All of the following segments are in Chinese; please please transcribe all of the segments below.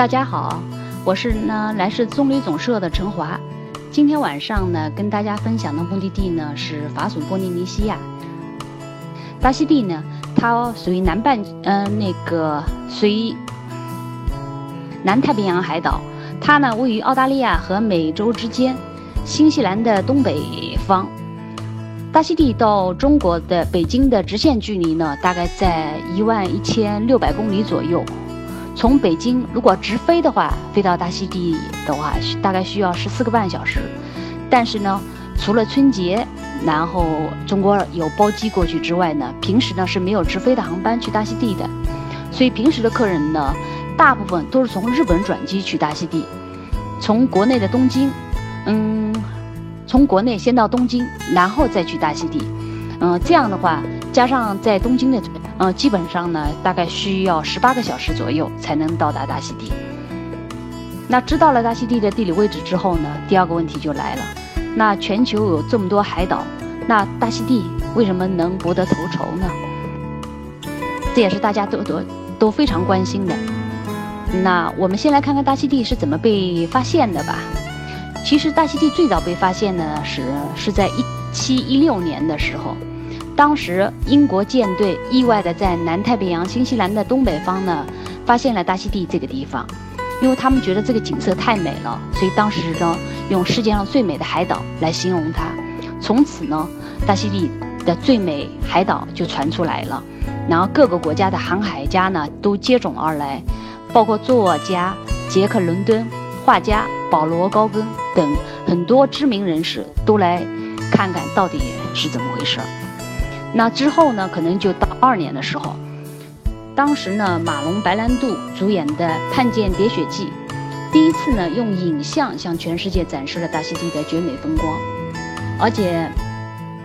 大家好，我是呢来自棕榈总社的陈华。今天晚上呢，跟大家分享的目的地呢是法属波利尼西亚。大溪地呢，它属于南半，嗯，那个属于南太平洋海岛。它呢位于澳大利亚和美洲之间，新西兰的东北方。大溪地到中国的北京的直线距离呢，大概在一万一千六百公里左右。从北京如果直飞的话，飞到大溪地的话，大概需要十四个半小时。但是呢，除了春节，然后中国有包机过去之外呢，平时呢是没有直飞的航班去大溪地的。所以平时的客人呢，大部分都是从日本转机去大溪地，从国内的东京，嗯，从国内先到东京，然后再去大溪地。嗯，这样的话，加上在东京的。嗯，基本上呢，大概需要十八个小时左右才能到达大溪地。那知道了大溪地的地理位置之后呢，第二个问题就来了：那全球有这么多海岛，那大溪地为什么能博得头筹呢？这也是大家都都都非常关心的。那我们先来看看大溪地是怎么被发现的吧。其实大溪地最早被发现呢，是是在一七一六年的时候。当时英国舰队意外的在南太平洋新西兰的东北方呢，发现了大溪地这个地方，因为他们觉得这个景色太美了，所以当时呢用世界上最美的海岛来形容它。从此呢，大溪地的最美海岛就传出来了，然后各个国家的航海家呢都接踵而来，包括作家杰克·伦敦、画家保罗·高更等很多知名人士都来看看到底是怎么回事儿。那之后呢？可能就到二年的时候，当时呢，马龙白兰度主演的《探剑喋血记》，第一次呢用影像向全世界展示了大溪地的绝美风光。而且，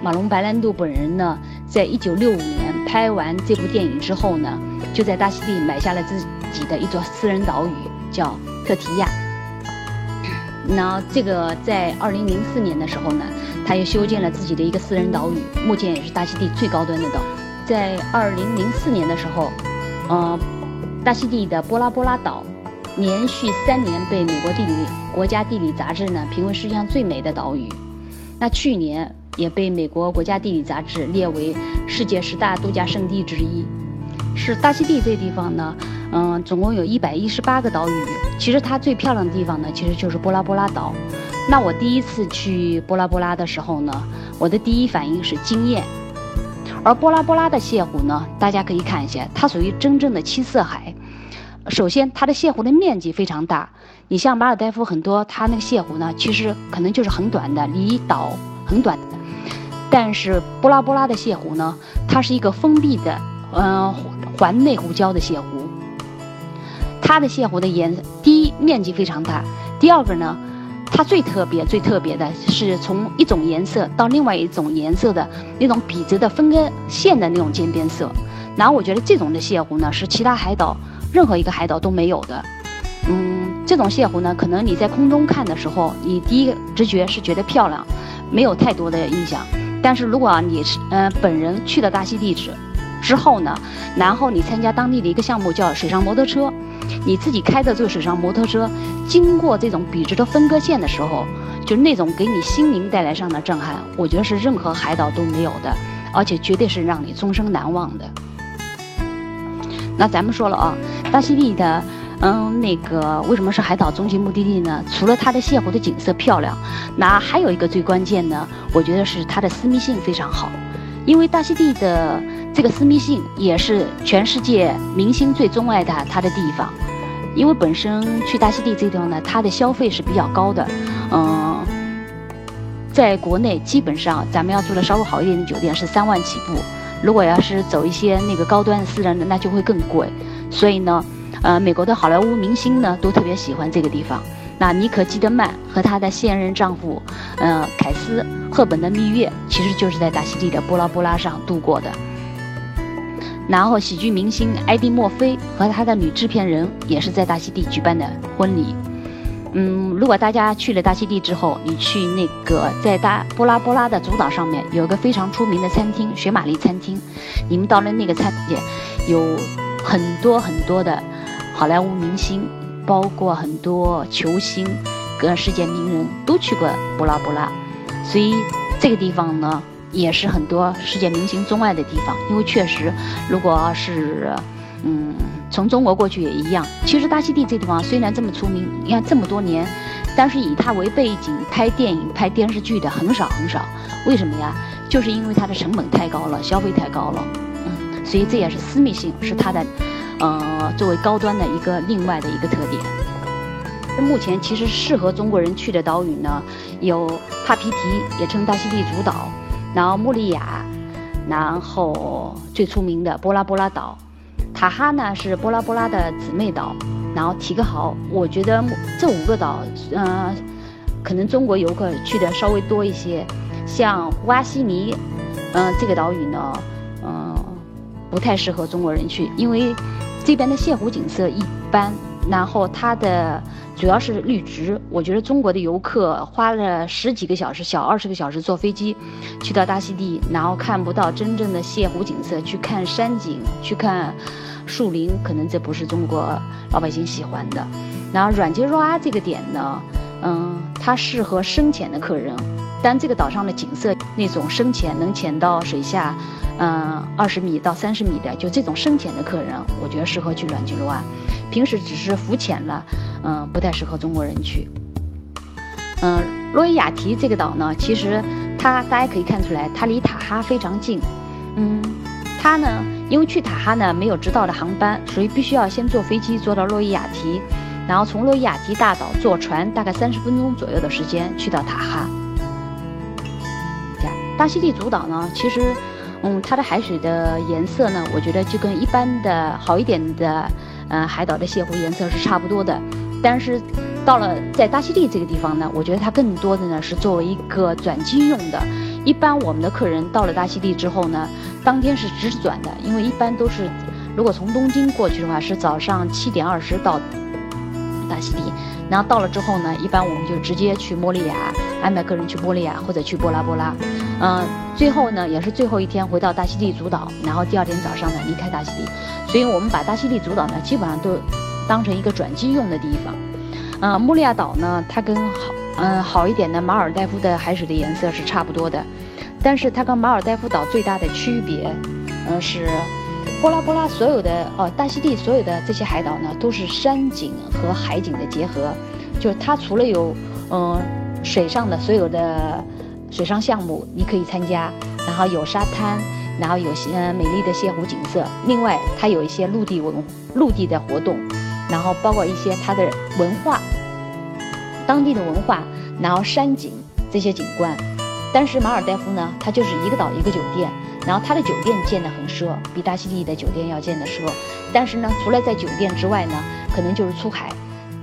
马龙白兰度本人呢，在一九六五年拍完这部电影之后呢，就在大溪地买下了自己的一座私人岛屿，叫特提亚。那这个在二零零四年的时候呢。他又修建了自己的一个私人岛屿，目前也是大溪地最高端的岛。在二零零四年的时候，呃，大溪地的波拉波拉岛连续三年被美国地理国家地理杂志呢评为世界上最美的岛屿。那去年也被美国国家地理杂志列为世界十大度假胜地之一。是大溪地这地方呢，嗯，总共有一百一十八个岛屿。其实它最漂亮的地方呢，其实就是波拉波拉岛。那我第一次去波拉波拉的时候呢，我的第一反应是惊艳。而波拉波拉的泻湖呢，大家可以看一下，它属于真正的七色海。首先，它的泻湖的面积非常大。你像马尔代夫很多，它那个泻湖呢，其实可能就是很短的，离岛很短的。但是波拉波拉的泻湖呢，它是一个封闭的，嗯，环内湖礁的泻湖。它的泻湖的颜色，第一面积非常大，第二个呢。它最特别、最特别的是从一种颜色到另外一种颜色的那种笔直的分割线的那种渐变色，然后我觉得这种的泻湖呢是其他海岛任何一个海岛都没有的。嗯，这种泻湖呢，可能你在空中看的时候，你第一直觉是觉得漂亮，没有太多的印象。但是如果你是呃本人去了大溪地址之后呢，然后你参加当地的一个项目叫水上摩托车。你自己开着这个水上摩托车，经过这种笔直的分割线的时候，就那种给你心灵带来上的震撼，我觉得是任何海岛都没有的，而且绝对是让你终生难忘的。那咱们说了啊，大溪地的，嗯，那个为什么是海岛终极目的地呢？除了它的泻湖的景色漂亮，那还有一个最关键呢，我觉得是它的私密性非常好，因为大溪地的。这个私密性也是全世界明星最钟爱的它的地方，因为本身去大溪地这地方呢，它的消费是比较高的，嗯，在国内基本上咱们要住的稍微好一点的酒店是三万起步，如果要是走一些那个高端的私人的，那就会更贵，所以呢，呃，美国的好莱坞明星呢都特别喜欢这个地方。那妮可基德曼和她的现任丈夫，嗯，凯斯赫本的蜜月其实就是在大溪地的波拉波拉上度过的。然后，喜剧明星艾迪·墨菲和他的女制片人也是在大溪地举办的婚礼。嗯，如果大家去了大溪地之后，你去那个在大波拉波拉的主岛上面有一个非常出名的餐厅——雪玛丽餐厅，你们到了那个餐厅，有很多很多的好莱坞明星包括很多球星跟世界名人都去过波拉波拉，所以这个地方呢也是很多世界明星钟爱的地方。因为确实，如果是嗯从中国过去也一样。其实大溪地这地方虽然这么出名，你看这么多年，但是以它为背景拍电影、拍电视剧的很少很少。为什么呀？就是因为它的成本太高了，消费太高了。嗯，所以这也是私密性是它的。呃，作为高端的一个另外的一个特点。那目前其实适合中国人去的岛屿呢，有帕皮提，也称大溪地主岛，然后穆利亚，然后最出名的波拉波拉岛，塔哈呢是波拉波拉的姊妹岛，然后提克豪。我觉得这五个岛，呃，可能中国游客去的稍微多一些。像瓦西尼，嗯，这个岛屿呢，嗯，不太适合中国人去，因为。这边的泻湖景色一般，然后它的主要是绿植。我觉得中国的游客花了十几个小时，小二十个小时坐飞机，去到大溪地，然后看不到真正的泻湖景色，去看山景，去看树林，可能这不是中国老百姓喜欢的。然后软杰若阿这个点呢，嗯，它适合深潜的客人，但这个岛上的景色那种深潜能潜到水下。嗯，二十米到三十米的，就这种深潜的客人，我觉得适合去软基罗湾。平时只是浮潜了，嗯，不太适合中国人去。嗯，洛伊亚提这个岛呢，其实它大家可以看出来，它离塔哈非常近。嗯，它呢，因为去塔哈呢没有直道的航班，所以必须要先坐飞机坐到洛伊亚提，然后从洛伊亚提大岛坐船，大概三十分钟左右的时间去到塔哈。大溪地主岛呢，其实。嗯，它的海水的颜色呢，我觉得就跟一般的好一点的，嗯，海岛的泻湖颜色是差不多的。但是到了在大溪地这个地方呢，我觉得它更多的呢是作为一个转机用的。一般我们的客人到了大溪地之后呢，当天是直转的，因为一般都是如果从东京过去的话，是早上七点二十到大溪地。然后到了之后呢，一般我们就直接去莫利亚，安排客人去莫利亚或者去波拉波拉，嗯，最后呢也是最后一天回到大溪地主岛，然后第二天早上呢离开大溪地，所以我们把大溪地主岛呢基本上都当成一个转机用的地方。嗯，莫利亚岛呢，它跟好嗯好一点的马尔代夫的海水的颜色是差不多的，但是它跟马尔代夫岛最大的区别，嗯是。波拉波拉所有的哦，大溪地所有的这些海岛呢，都是山景和海景的结合。就是它除了有嗯水上的所有的水上项目你可以参加，然后有沙滩，然后有些美丽的泻湖景色。另外，它有一些陆地文陆地的活动，然后包括一些它的文化，当地的文化，然后山景这些景观。但是马尔代夫呢，它就是一个岛一个酒店。然后它的酒店建得很奢，比大溪地的酒店要建得奢。但是呢，除了在酒店之外呢，可能就是出海。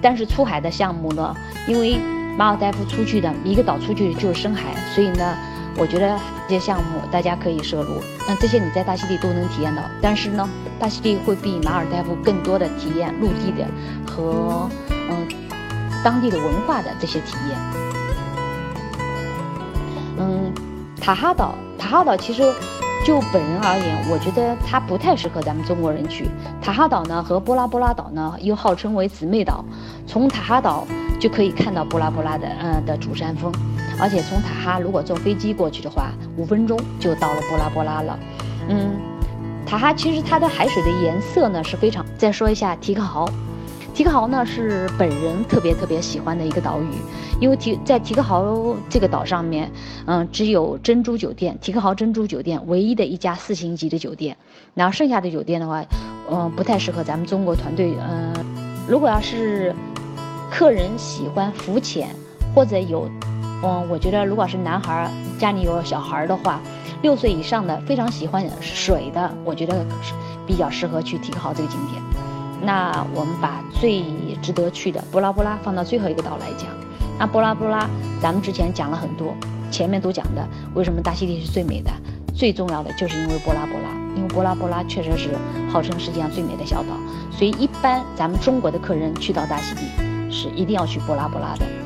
但是出海的项目呢，因为马尔代夫出去的一个岛出去就是深海，所以呢，我觉得这些项目大家可以摄入。那这些你在大溪地都能体验到。但是呢，大溪地会比马尔代夫更多的体验陆地的和嗯当地的文化的这些体验。嗯，塔哈岛，塔哈岛其实。就本人而言，我觉得它不太适合咱们中国人去。塔哈岛呢和波拉波拉岛呢又号称为姊妹岛，从塔哈岛就可以看到波拉波拉的嗯的主山峰，而且从塔哈如果坐飞机过去的话，五分钟就到了波拉波拉了。嗯，塔哈其实它的海水的颜色呢是非常。再说一下提克豪。提克豪呢是本人特别特别喜欢的一个岛屿，因为提在提克豪这个岛上面，嗯，只有珍珠酒店，提克豪珍珠酒店唯一的一家四星级的酒店，然后剩下的酒店的话，嗯，不太适合咱们中国团队。嗯，如果要是客人喜欢浮潜或者有，嗯，我觉得如果是男孩家里有小孩的话，六岁以上的非常喜欢水的，我觉得比较适合去提克豪这个景点。那我们把最值得去的波拉波拉放到最后一个岛来讲。那波拉波拉，咱们之前讲了很多，前面都讲的为什么大溪地是最美的，最重要的就是因为波拉波拉，因为波拉波拉确实是号称世界上最美的小岛，所以一般咱们中国的客人去到大溪地是一定要去波拉波拉的。